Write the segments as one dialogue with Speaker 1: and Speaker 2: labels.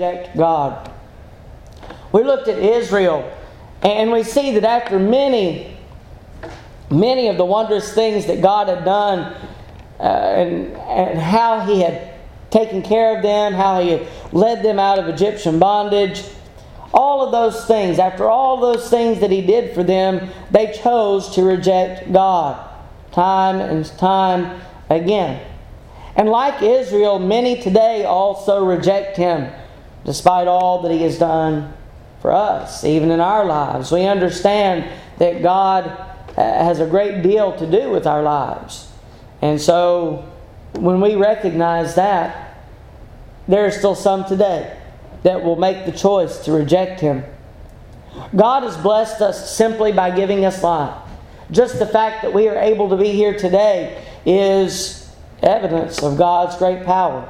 Speaker 1: reject God. We looked at Israel, and we see that after many, many of the wondrous things that God had done, uh, and, and how He had taken care of them, how He had led them out of Egyptian bondage, all of those things, after all those things that He did for them, they chose to reject God time and time again. And like Israel, many today also reject Him despite all that He has done for us, even in our lives. We understand that God uh, has a great deal to do with our lives. And so when we recognize that, there are still some today that will make the choice to reject Him. God has blessed us simply by giving us life. Just the fact that we are able to be here today is evidence of God's great power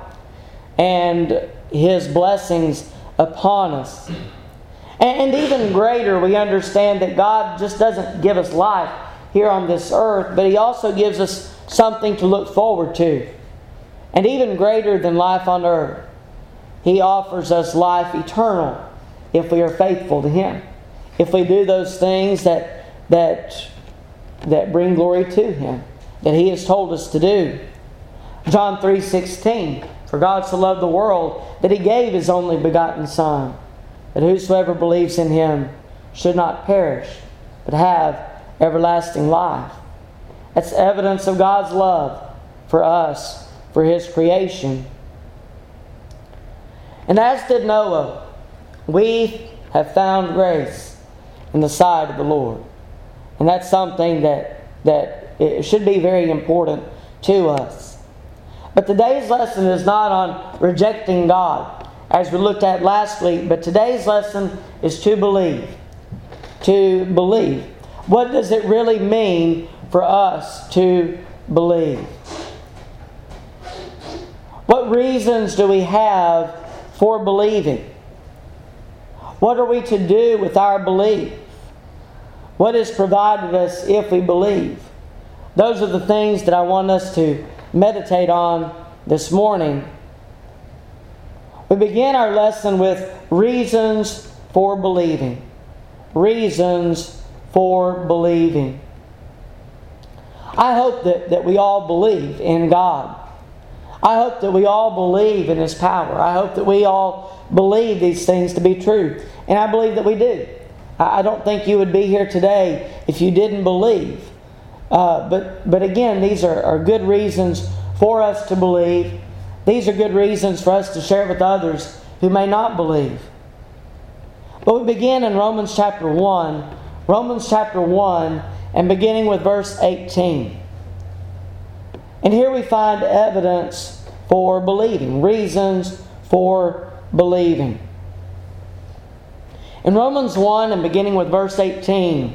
Speaker 1: and His blessings upon us. And even greater, we understand that God just doesn't give us life here on this earth, but He also gives us something to look forward to. And even greater than life on earth, He offers us life eternal if we are faithful to Him. If we do those things that, that, that bring glory to Him, that He has told us to do. John 3 16. For God so loved the world that He gave His only begotten Son, that whosoever believes in Him should not perish, but have everlasting life. That's evidence of God's love for us, for His creation. And as did Noah, we have found grace in the sight of the Lord. And that's something that, that it should be very important to us. But today's lesson is not on rejecting God, as we looked at last week, but today's lesson is to believe. To believe. What does it really mean for us to believe? What reasons do we have for believing? What are we to do with our belief? What is provided us if we believe? Those are the things that I want us to meditate on this morning. We begin our lesson with reasons for believing. Reasons for believing. I hope that, that we all believe in God. I hope that we all believe in His power. I hope that we all believe these things to be true. And I believe that we do. I don't think you would be here today if you didn't believe. Uh, but, but again, these are, are good reasons for us to believe. These are good reasons for us to share with others who may not believe. But we begin in Romans chapter 1. Romans chapter 1, and beginning with verse 18. And here we find evidence for believing, reasons for believing. In Romans 1 and beginning with verse 18, it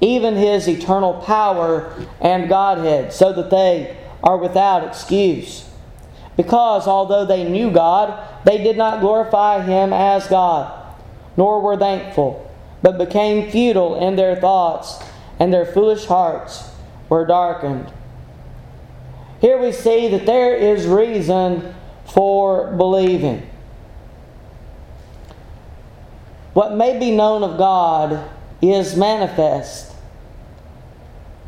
Speaker 1: even his eternal power and Godhead, so that they are without excuse. Because although they knew God, they did not glorify him as God, nor were thankful, but became futile in their thoughts, and their foolish hearts were darkened. Here we see that there is reason for believing. What may be known of God is manifest.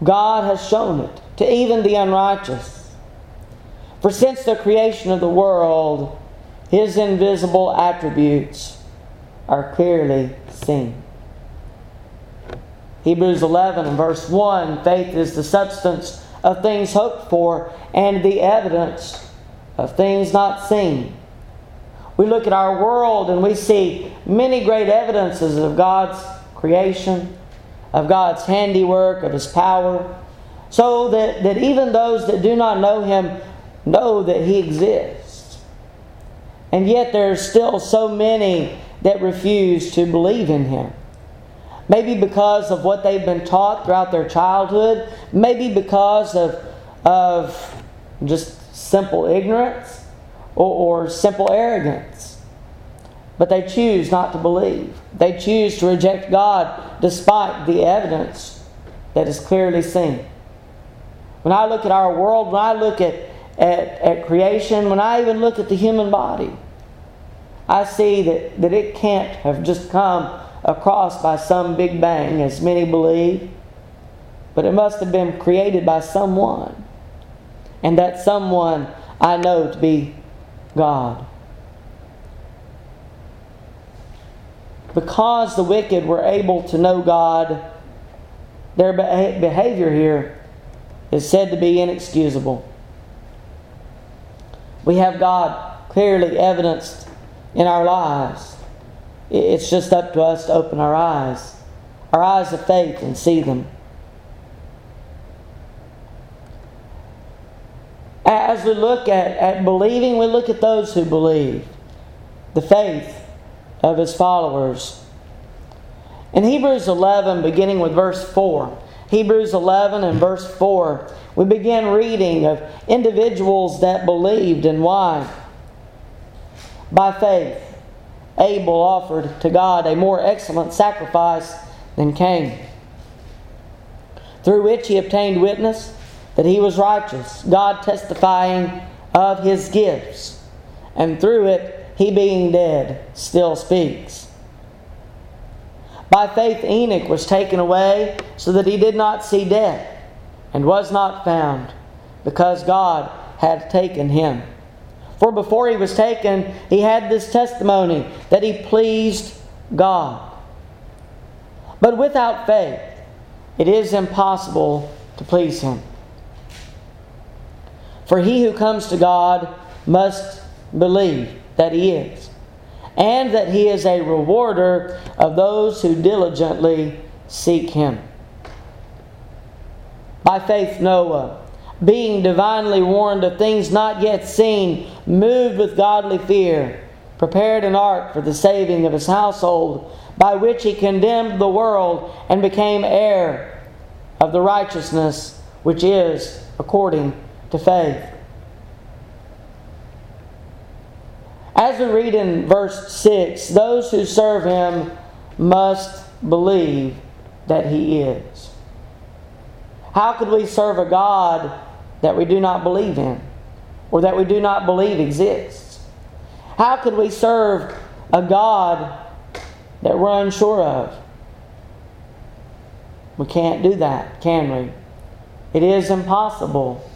Speaker 1: God has shown it to even the unrighteous. For since the creation of the world, his invisible attributes are clearly seen. Hebrews 11 and verse 1 faith is the substance of things hoped for and the evidence of things not seen. We look at our world and we see many great evidences of God's creation, of God's handiwork, of His power, so that, that even those that do not know Him know that He exists. And yet there are still so many that refuse to believe in Him. Maybe because of what they've been taught throughout their childhood. Maybe because of, of just simple ignorance or, or simple arrogance. But they choose not to believe. They choose to reject God despite the evidence that is clearly seen. When I look at our world, when I look at, at, at creation, when I even look at the human body, I see that, that it can't have just come across by some big bang, as many believe, but it must have been created by someone. And that someone I know to be God. Because the wicked were able to know God, their behavior here is said to be inexcusable. We have God clearly evidenced in our lives. It's just up to us to open our eyes, our eyes of faith, and see them. As we look at, at believing, we look at those who believe, the faith of his followers. In Hebrews 11, beginning with verse 4, Hebrews 11 and verse 4, we begin reading of individuals that believed and why. By faith, Abel offered to God a more excellent sacrifice than Cain, through which he obtained witness that he was righteous, God testifying of his gifts, and through it, he being dead, still speaks. By faith, Enoch was taken away so that he did not see death, and was not found, because God had taken him. For before he was taken, he had this testimony that he pleased God. But without faith, it is impossible to please him. For he who comes to God must believe that he is, and that he is a rewarder of those who diligently seek him. By faith, Noah being divinely warned of things not yet seen, moved with godly fear, prepared an ark for the saving of his household, by which he condemned the world and became heir of the righteousness which is according to faith. As we read in verse 6, those who serve him must believe that he is. How could we serve a God that we do not believe in or that we do not believe exists? How could we serve a God that we're unsure of? We can't do that, can we? It is impossible.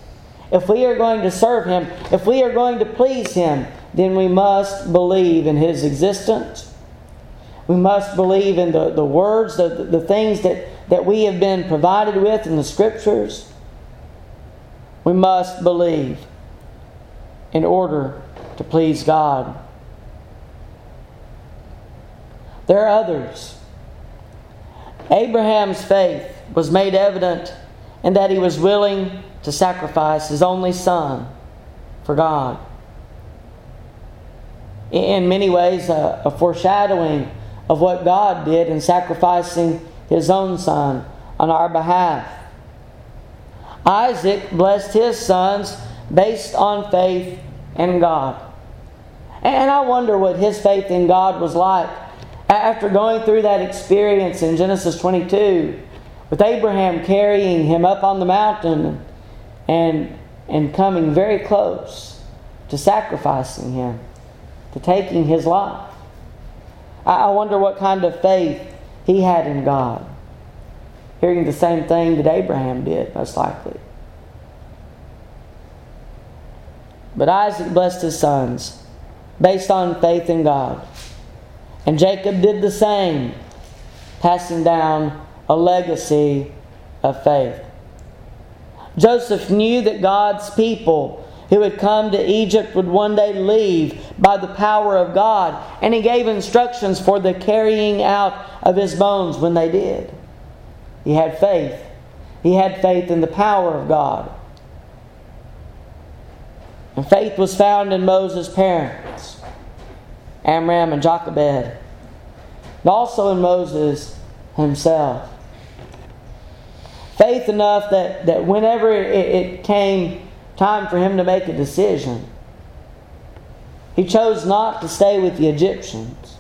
Speaker 1: If we are going to serve Him, if we are going to please Him, then we must believe in His existence. We must believe in the, the words, the, the things that, that we have been provided with in the Scriptures. We must believe in order to please God. There are others. Abraham's faith was made evident in that he was willing to sacrifice his only son for God. In many ways, a, a foreshadowing of what God did in sacrificing his own son on our behalf. Isaac blessed his sons based on faith in God. And I wonder what his faith in God was like after going through that experience in Genesis 22 with Abraham carrying him up on the mountain and, and coming very close to sacrificing him, to taking his life. I wonder what kind of faith he had in God hearing the same thing that Abraham did, most likely. But Isaac blessed his sons based on faith in God. And Jacob did the same, passing down a legacy of faith. Joseph knew that God's people who had come to Egypt would one day leave by the power of God, and he gave instructions for the carrying out of his bones when they did. He had faith. He had faith in the power of God. And faith was found in Moses' parents, Amram and Jochebed. And also in Moses' himself. Faith enough that, that whenever it, it came time for him to make a decision, he chose not to stay with the Egyptians,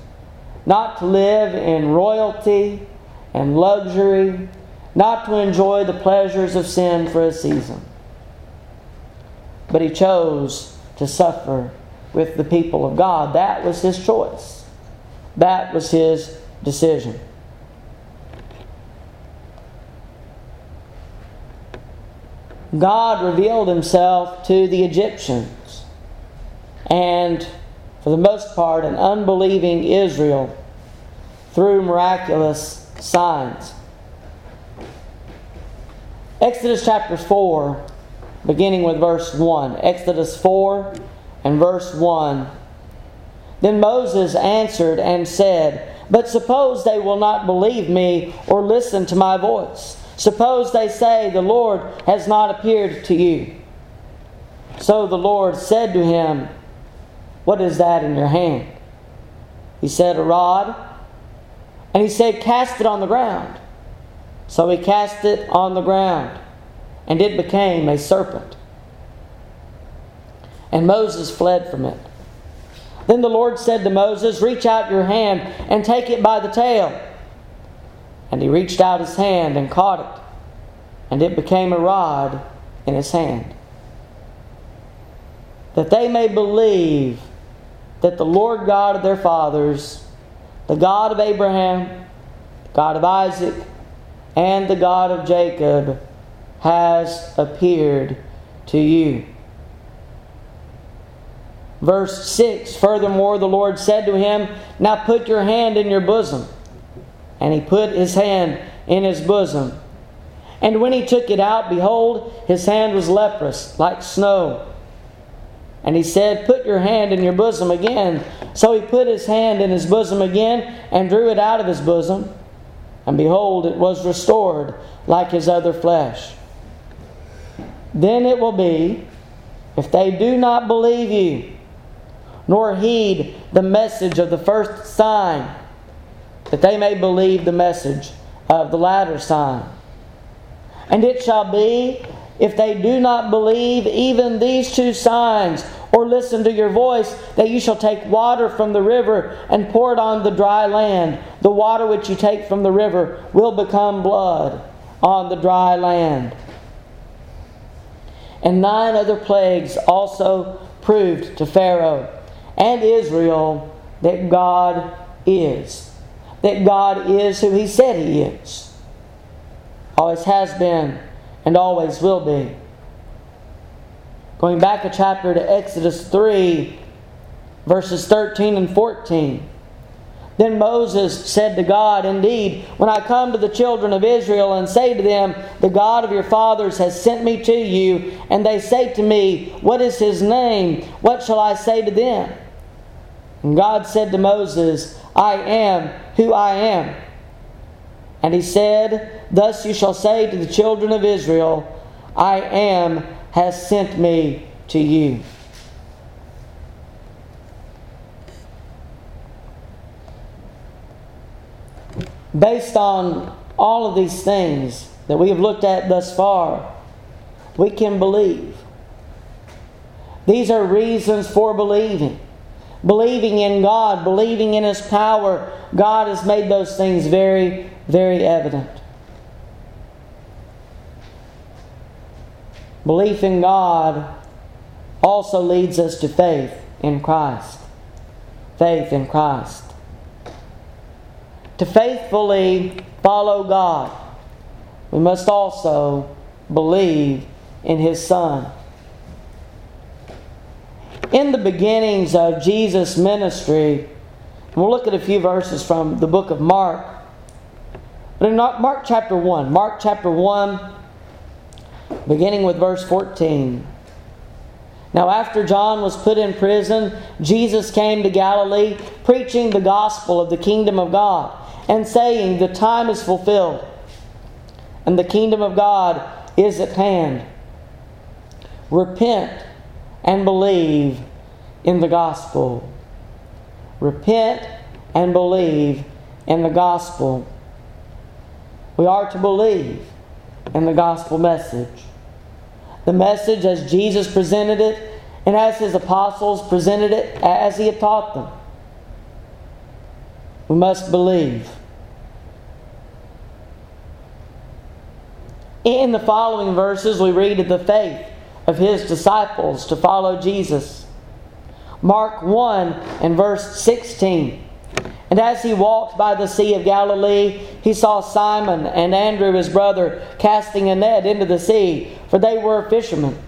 Speaker 1: not to live in royalty and luxury, not to enjoy the pleasures of sin for a season. But he chose to suffer with the people of God. That was his choice. That was his decision. God revealed himself to the Egyptians and, for the most part, an unbelieving Israel through miraculous signs. Exodus chapter 4, beginning with verse 1. Exodus 4 and verse 1. Then Moses answered and said, But suppose they will not believe me or listen to my voice. Suppose they say, The Lord has not appeared to you. So the Lord said to him, What is that in your hand? He said, A rod. And he said, Cast it on the ground. So he cast it on the ground, and it became a serpent. And Moses fled from it. Then the Lord said to Moses, Reach out your hand and take it by the tail. And he reached out his hand and caught it, and it became a rod in his hand. That they may believe that the Lord God of their fathers, the God of Abraham, the God of Isaac, and the God of Jacob, has appeared to you. Verse 6 Furthermore, the Lord said to him, Now put your hand in your bosom. And he put his hand in his bosom. And when he took it out, behold, his hand was leprous, like snow. And he said, Put your hand in your bosom again. So he put his hand in his bosom again and drew it out of his bosom. And behold, it was restored like his other flesh. Then it will be, if they do not believe you, nor heed the message of the first sign, that they may believe the message of the latter sign. And it shall be, if they do not believe even these two signs, or listen to your voice, that you shall take water from the river and pour it on the dry land. The water which you take from the river will become blood on the dry land. And nine other plagues also proved to Pharaoh and Israel that God is that God is who He said He is. Always has been and always will be. Going back a chapter to Exodus 3, verses 13 and 14. Then Moses said to God, Indeed, when I come to the children of Israel and say to them, The God of your fathers has sent me to you, and they say to me, What is his name? What shall I say to them? And God said to Moses, I am who I am. And he said, Thus you shall say to the children of Israel, I am has sent me to you. Based on all of these things that we have looked at thus far, we can believe. These are reasons for believing believing in God, believing in His power, God has made those things very, very evident. Belief in God also leads us to faith in Christ. Faith in Christ. To faithfully follow God, we must also believe in His Son in the beginnings of Jesus' ministry, we'll look at a few verses from the book of Mark. But in Mark chapter 1, Mark chapter 1, beginning with verse 14. Now, after John was put in prison, Jesus came to Galilee, preaching the gospel of the kingdom of God, and saying, The time is fulfilled, and the kingdom of God is at hand. Repent and believe in the gospel. Repent and believe in the gospel. We are to believe in the gospel message. The message as Jesus presented it and as his apostles presented it as he had taught them. We must believe. In the following verses, we read of the faith of his disciples to follow Jesus. Mark 1 and verse 16. And as he walked by the Sea of Galilee, he saw Simon and Andrew his brother casting a net into the sea, for they were fishermen.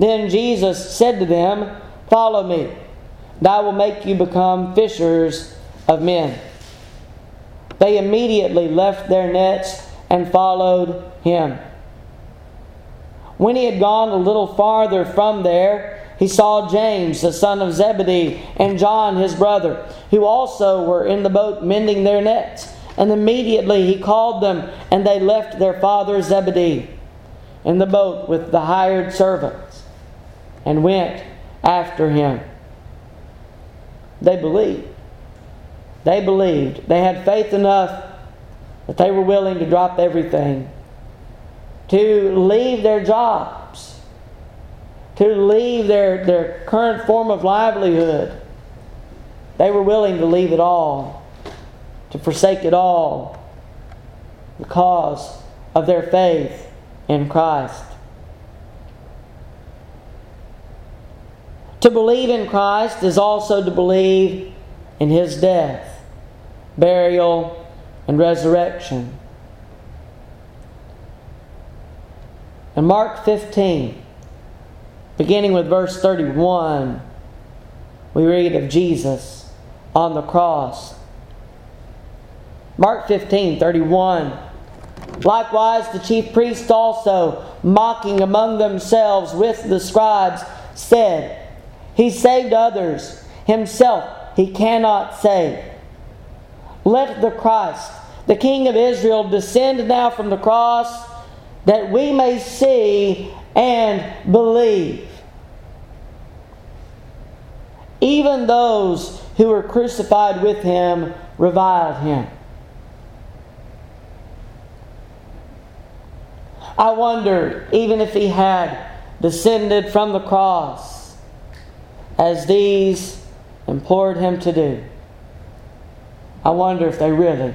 Speaker 1: Then Jesus said to them, Follow me, and I will make you become fishers of men. They immediately left their nets and followed him. When he had gone a little farther from there, he saw James, the son of Zebedee, and John, his brother, who also were in the boat mending their nets. And immediately he called them, and they left their father Zebedee in the boat with the hired servants and went after him. They believed. They believed. They had faith enough that they were willing to drop everything, to leave their jobs, to leave their, their current form of livelihood. They were willing to leave it all, to forsake it all, because of their faith in Christ. To believe in Christ is also to believe in his death, burial, and resurrection. In Mark 15, beginning with verse 31, we read of Jesus on the cross. Mark 15, 31. Likewise, the chief priests also, mocking among themselves with the scribes, said, He saved others, himself he cannot save. Let the Christ, the King of Israel, descend now from the cross that we may see and believe. Even those who were crucified with him reviled him. I wonder, even if he had descended from the cross, as these implored him to do, I wonder if they really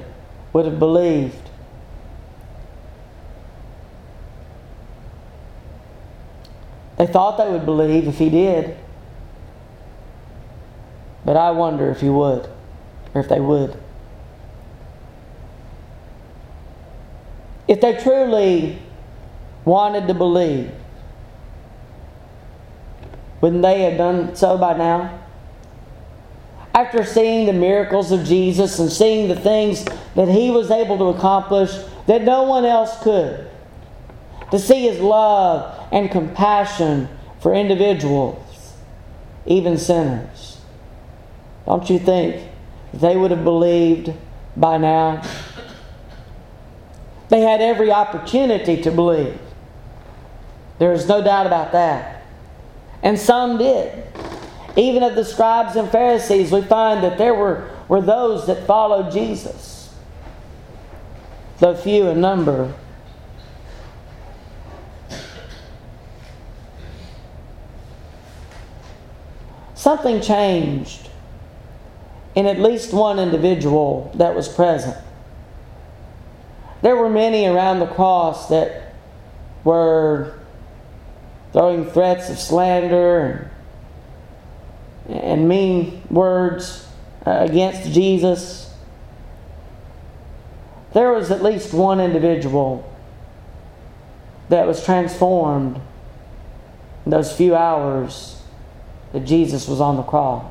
Speaker 1: would have believed. They thought they would believe if he did. But I wonder if he would, or if they would. If they truly wanted to believe, wouldn't they have done so by now? after seeing the miracles of Jesus and seeing the things that he was able to accomplish that no one else could, to see his love and compassion for individuals, even sinners. Don't you think they would have believed by now? They had every opportunity to believe. There is no doubt about that. And some did. Even of the scribes and Pharisees, we find that there were, were those that followed Jesus, though few in number. Something changed in at least one individual that was present. There were many around the cross that were throwing threats of slander and and mean words uh, against Jesus. There was at least one individual that was transformed in those few hours that Jesus was on the cross.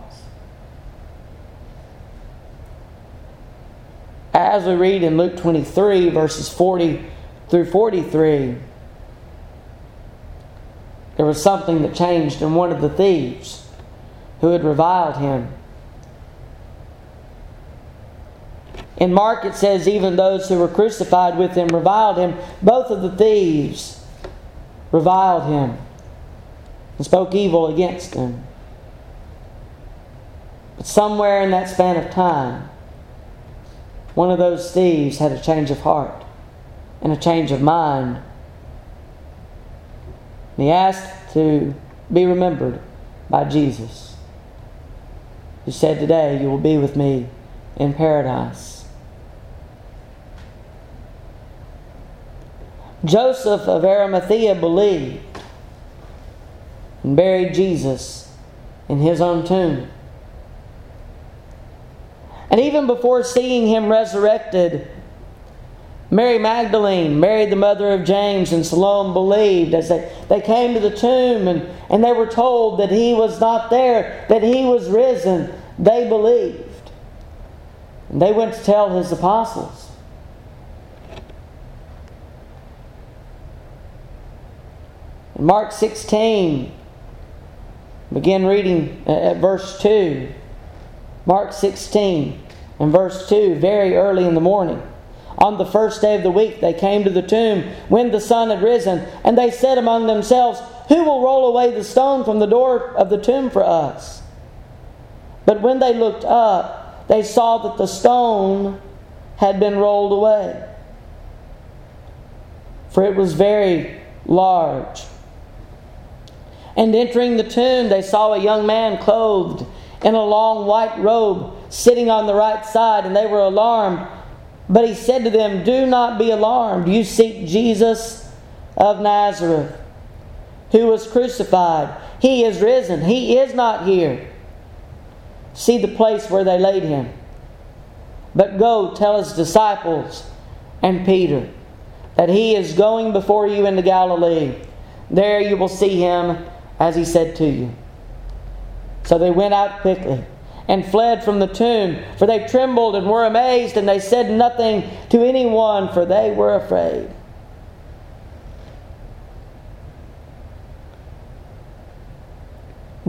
Speaker 1: As we read in Luke 23, verses 40 through 43, there was something that changed in one of the thieves who had reviled him. In Mark, it says, even those who were crucified with him reviled him. Both of the thieves reviled him and spoke evil against him. Somewhere in that span of time, one of those thieves had a change of heart. and a change of mind. And he asked to be remembered by Jesus, who said, Today you will be with me in paradise. Joseph of Arimathea believed and buried Jesus in his own tomb. And even before seeing him resurrected, Mary Magdalene, Mary the mother of James, and Salome believed as they, they came to the tomb and, and they were told that he was not there, that he was risen. They believed. And they went to tell his apostles. In Mark 16, begin reading at verse 2. Mark 16 and verse 2, very early in the morning. On the first day of the week, they came to the tomb when the sun had risen, and they said among themselves, Who will roll away the stone from the door of the tomb for us? But when they looked up, they saw that the stone had been rolled away, for it was very large. And entering the tomb, they saw a young man clothed in a long white robe sitting on the right side, and they were alarmed. But he said to them, Do not be alarmed. You seek Jesus of Nazareth, who was crucified. He is risen. He is not here. See the place where they laid him. But go tell his disciples and Peter that he is going before you into Galilee. There you will see him as he said to you. So they went out quickly and fled from the tomb, for they trembled and were amazed, and they said nothing to anyone, for they were afraid.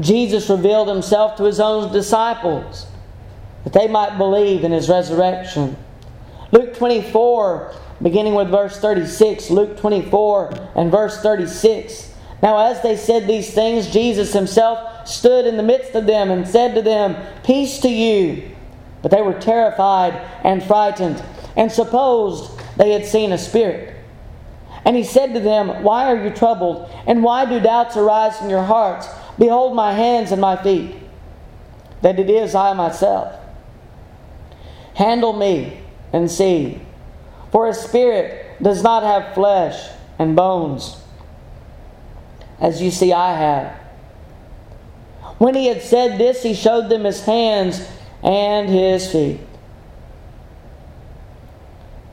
Speaker 1: Jesus revealed himself to his own disciples that they might believe in his resurrection. Luke 24, beginning with verse 36, Luke 24 and verse 36. Now, as they said these things, Jesus himself stood in the midst of them and said to them, Peace to you. But they were terrified and frightened and supposed they had seen a spirit. And he said to them, Why are you troubled? And why do doubts arise in your hearts? Behold my hands and my feet, that it is I myself. Handle me and see. For a spirit does not have flesh and bones as you see I have. When he had said this, he showed them his hands and his feet.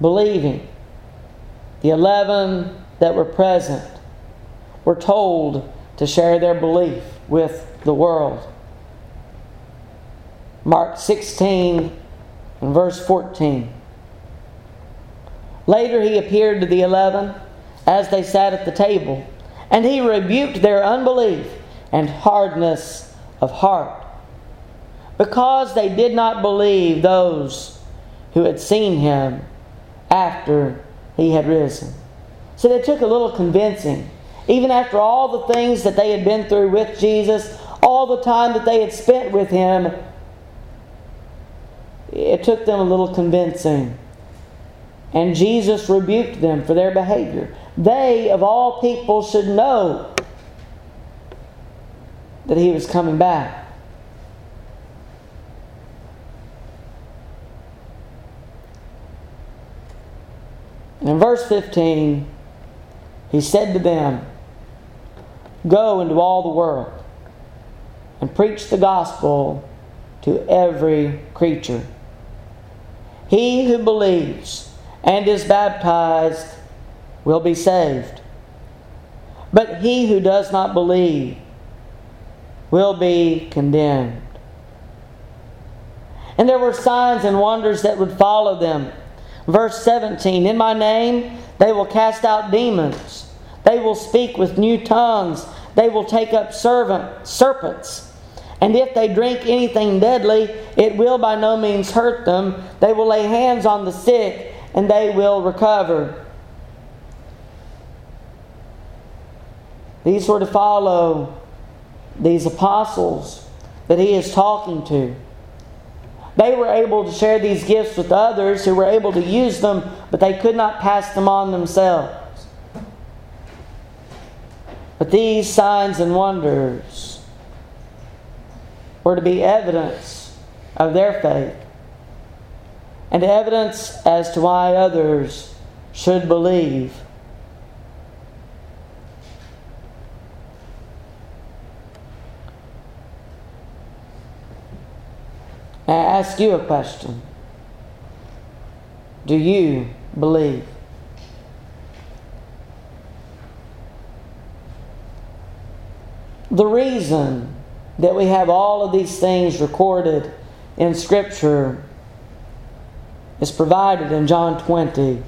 Speaker 1: Believing, the eleven that were present were told to share their belief with the world. Mark 16 and verse 14. Later he appeared to the eleven as they sat at the table and he rebuked their unbelief and hardness of heart, because they did not believe those who had seen him after he had risen. So it took a little convincing. Even after all the things that they had been through with Jesus, all the time that they had spent with him, it took them a little convincing. And Jesus rebuked them for their behavior. They, of all people, should know that he was coming back. In verse 15, he said to them, Go into all the world and preach the gospel to every creature. He who believes and is baptized will be saved. But he who does not believe will be condemned. And there were signs and wonders that would follow them. Verse 17 In my name they will cast out demons, they will speak with new tongues, they will take up servant, serpents. And if they drink anything deadly, it will by no means hurt them. They will lay hands on the sick, and they will recover. These were to follow these apostles that he is talking to. They were able to share these gifts with others who were able to use them, but they could not pass them on themselves. But these signs and wonders were to be evidence of their faith and evidence as to why others should believe. I ask you a question. Do you believe? The reason that we have all of these things recorded in Scripture is provided in John 20,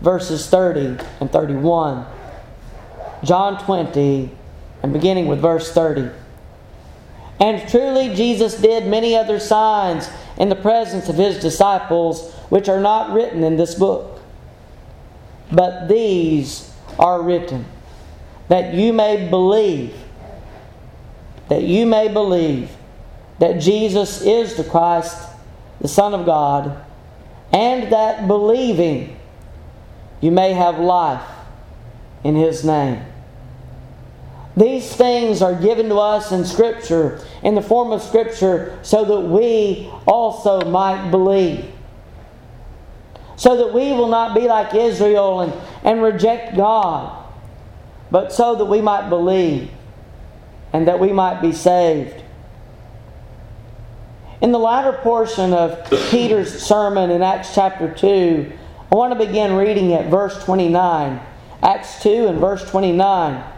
Speaker 1: verses 30 and 31. John 20, and beginning with verse 30. And truly, Jesus did many other signs in the presence of his disciples, which are not written in this book. But these are written, that you may believe, that you may believe that Jesus is the Christ, the Son of God, and that believing you may have life in his name. These things are given to us in Scripture, in the form of Scripture, so that we also might believe. So that we will not be like Israel and, and reject God, but so that we might believe and that we might be saved. In the latter portion of Peter's sermon in Acts chapter 2, I want to begin reading at verse 29. Acts 2 and verse 29.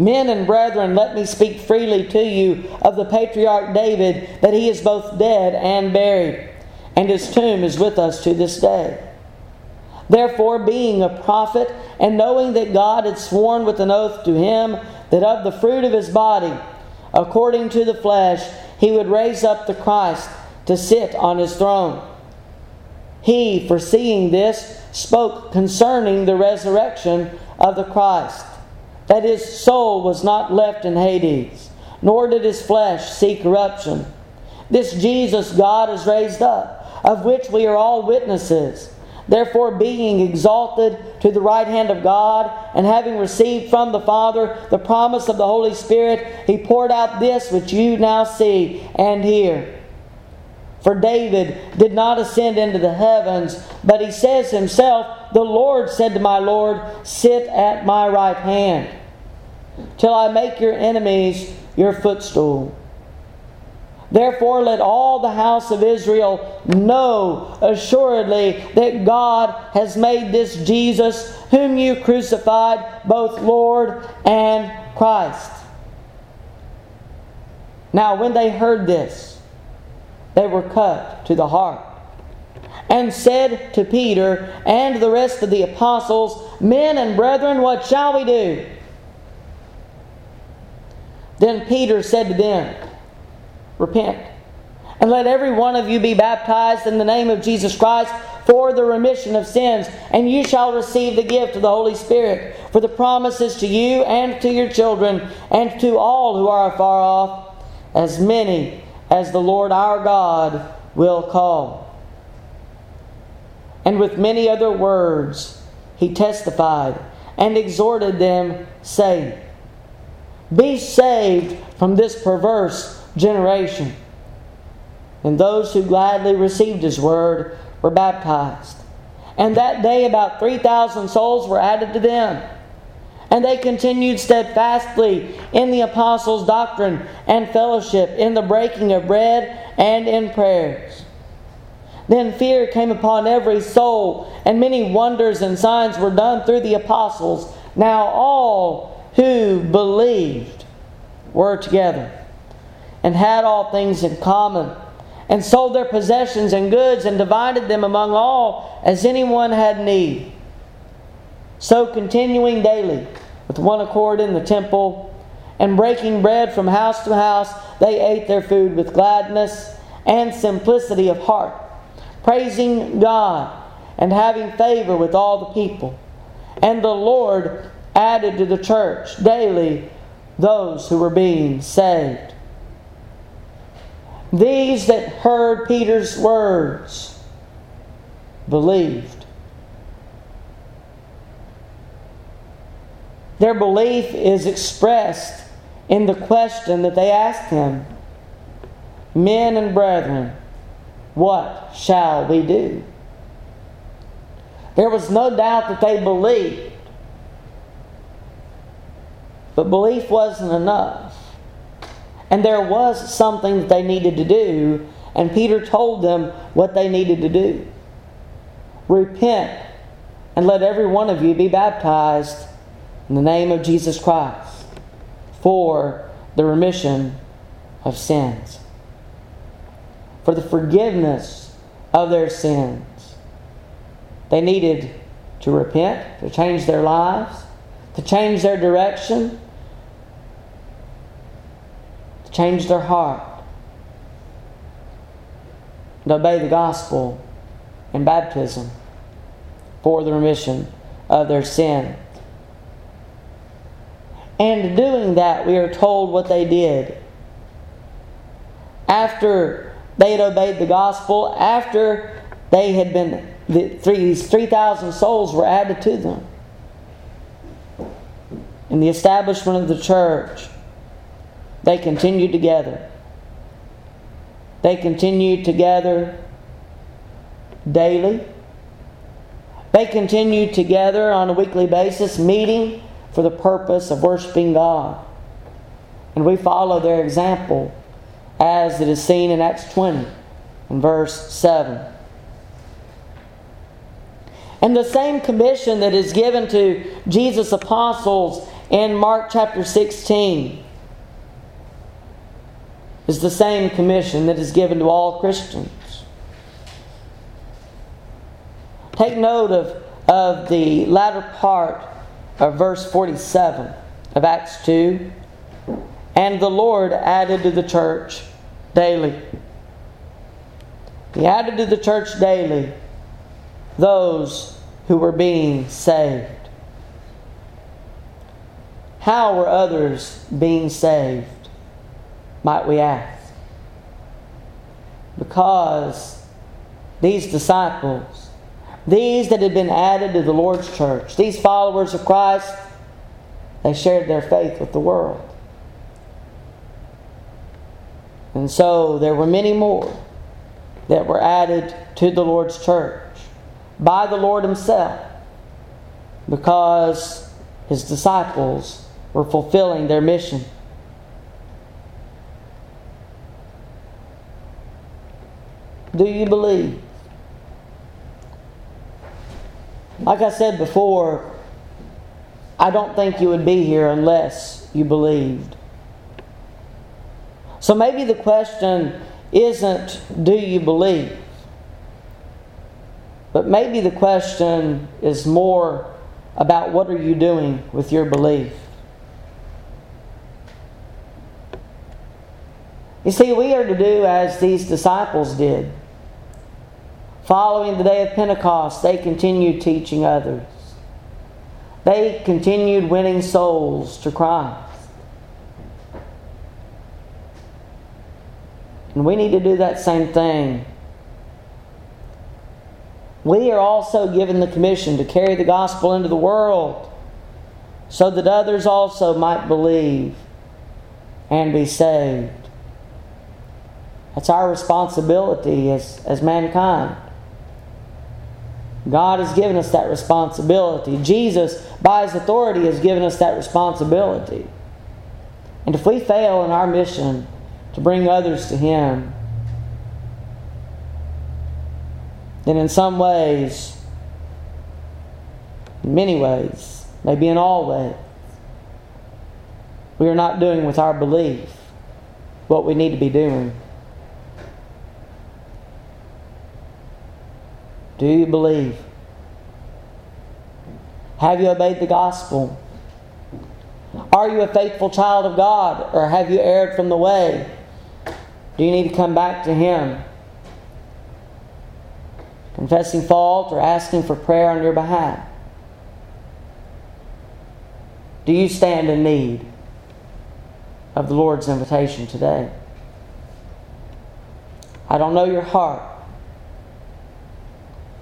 Speaker 1: Men and brethren, let me speak freely to you of the patriarch David, that he is both dead and buried, and his tomb is with us to this day. Therefore, being a prophet, and knowing that God had sworn with an oath to him that of the fruit of his body, according to the flesh, he would raise up the Christ to sit on his throne. He, foreseeing this, spoke concerning the resurrection of the Christ that his soul was not left in Hades, nor did his flesh see corruption. This Jesus God has raised up, of which we are all witnesses. Therefore, being exalted to the right hand of God, and having received from the Father the promise of the Holy Spirit, he poured out this which you now see and hear. For David did not ascend into the heavens, but he says himself, The Lord said to my Lord, Sit at my right hand till I make your enemies your footstool. Therefore, let all the house of Israel know assuredly that God has made this Jesus, whom you crucified, both Lord and Christ. Now, when they heard this, they were cut to the heart and said to Peter and the rest of the apostles, Men and brethren, what shall we do? Then Peter said to them, Repent, and let every one of you be baptized in the name of Jesus Christ for the remission of sins, and you shall receive the gift of the Holy Spirit. For the promises to you and to your children, and to all who are afar off, as many as the Lord our God will call. And with many other words he testified and exhorted them, saying, be saved from this perverse generation. And those who gladly received his word were baptized. And that day about 3,000 souls were added to them. And they continued steadfastly in the apostles' doctrine and fellowship, in the breaking of bread and in prayers. Then fear came upon every soul, and many wonders and signs were done through the apostles. Now all who believed were together and had all things in common and sold their possessions and goods and divided them among all as anyone had need. So, continuing daily with one accord in the temple and breaking bread from house to house, they ate their food with gladness and simplicity of heart, praising God and having favor with all the people. And the Lord added to the church daily those who were being saved. These that heard Peter's words believed. Their belief is expressed in the question that they asked him Men and brethren, what shall we do? There was no doubt that they believed. But belief wasn't enough. And there was something that they needed to do, and Peter told them what they needed to do. Repent and let every one of you be baptized in the name of Jesus Christ for the remission of sins, for the forgiveness of their sins. They needed to repent, to change their lives, to change their direction, change their heart, and obey the gospel in baptism for the remission of their sin. And doing that, we are told what they did. After they had obeyed the gospel, after they had been, the three, these 3,000 souls were added to them. In the establishment of the church, they continued together. They continued together daily. They continued together on a weekly basis, meeting for the purpose of worshiping God. And we follow their example as it is seen in Acts 20 in verse 7. And the same commission that is given to Jesus' apostles in Mark chapter 16 is the same commission that is given to all Christians. Take note of, of the latter part of verse 47 of Acts 2. And the Lord added to the church daily. He added to the church daily those who were being saved. How were others being saved, might we ask? Because these disciples these that had been added to the Lord's church, these followers of Christ, they shared their faith with the world. And so there were many more that were added to the Lord's church by the Lord Himself because His disciples were fulfilling their mission. Do you believe? Like I said before, I don't think you would be here unless you believed. So maybe the question isn't, do you believe? But maybe the question is more about what are you doing with your belief? You see, we are to do as these disciples did. Following the day of Pentecost, they continued teaching others. They continued winning souls to Christ. And we need to do that same thing. We are also given the commission to carry the gospel into the world so that others also might believe and be saved. That's our responsibility as, as mankind. God has given us that responsibility. Jesus, by His authority, has given us that responsibility. And if we fail in our mission to bring others to Him, then in some ways, in many ways, maybe in all ways, we are not doing with our belief what we need to be doing. Do you believe? Have you obeyed the gospel? Are you a faithful child of God or have you erred from the way? Do you need to come back to Him? Confessing fault or asking for prayer on your behalf? Do you stand in need of the Lord's invitation today? I don't know your heart.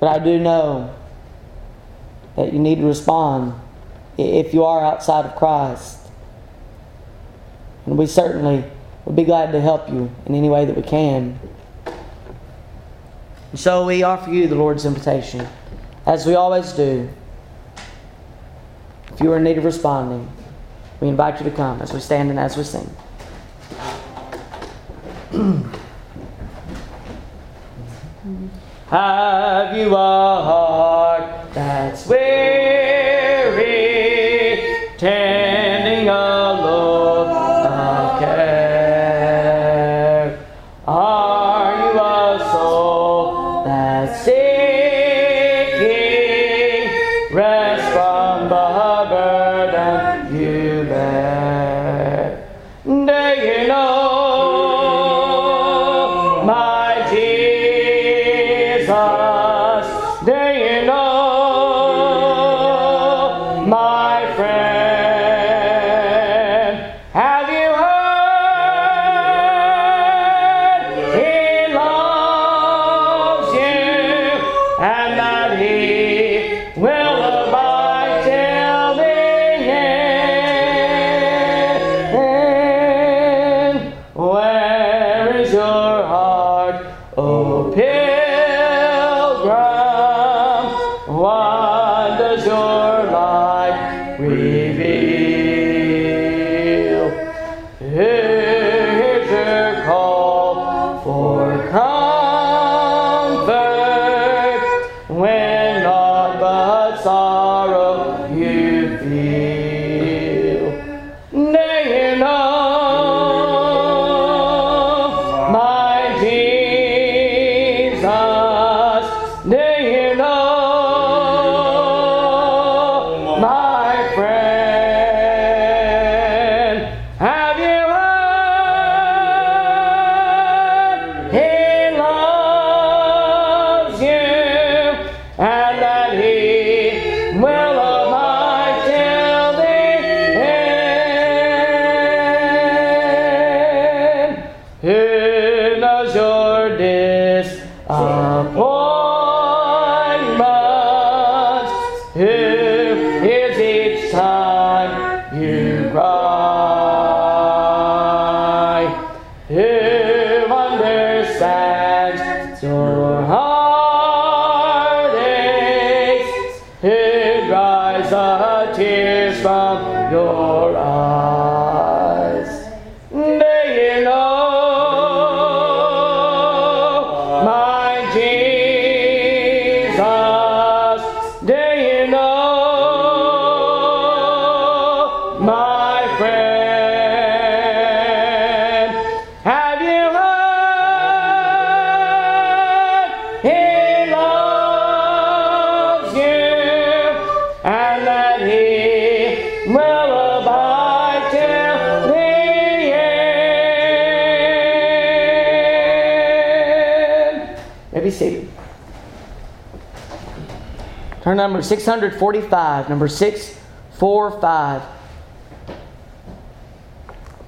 Speaker 1: But I do know that you need to respond if you are outside of Christ. And we certainly would be glad to help you in any way that we can. And so we offer you the Lord's invitation, as we always do. If you are in need of responding, we invite you to come as we stand and as we sing. Have you a heart that's weary, Who Turn number 645, number 645.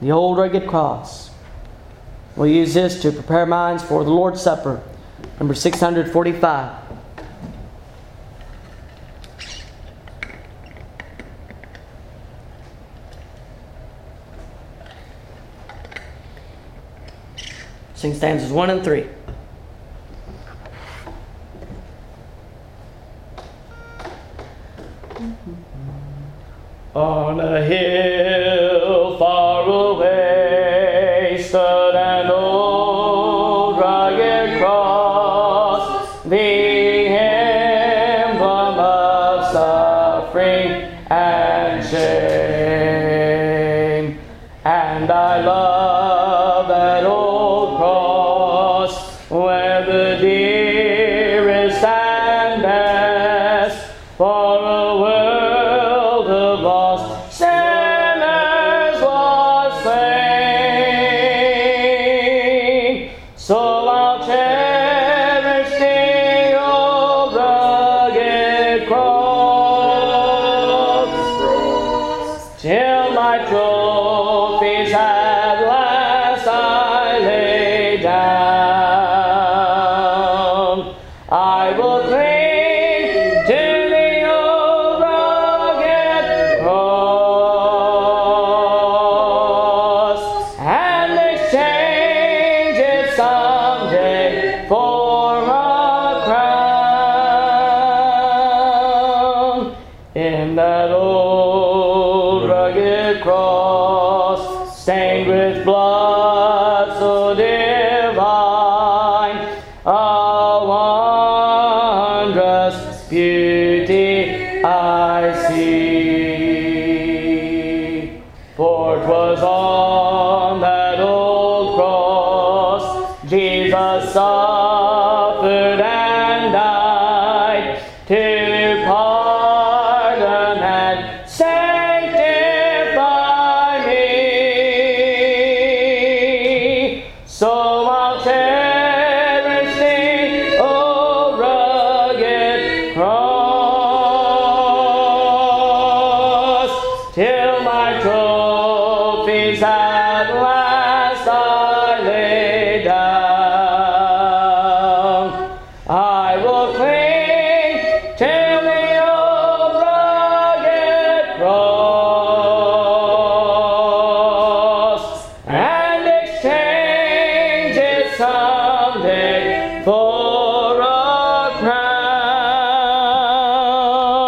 Speaker 1: The old rugged cross. We'll use this to prepare minds for the Lord's Supper, number 645. Sing stanzas 1 and 3. On a hill in that old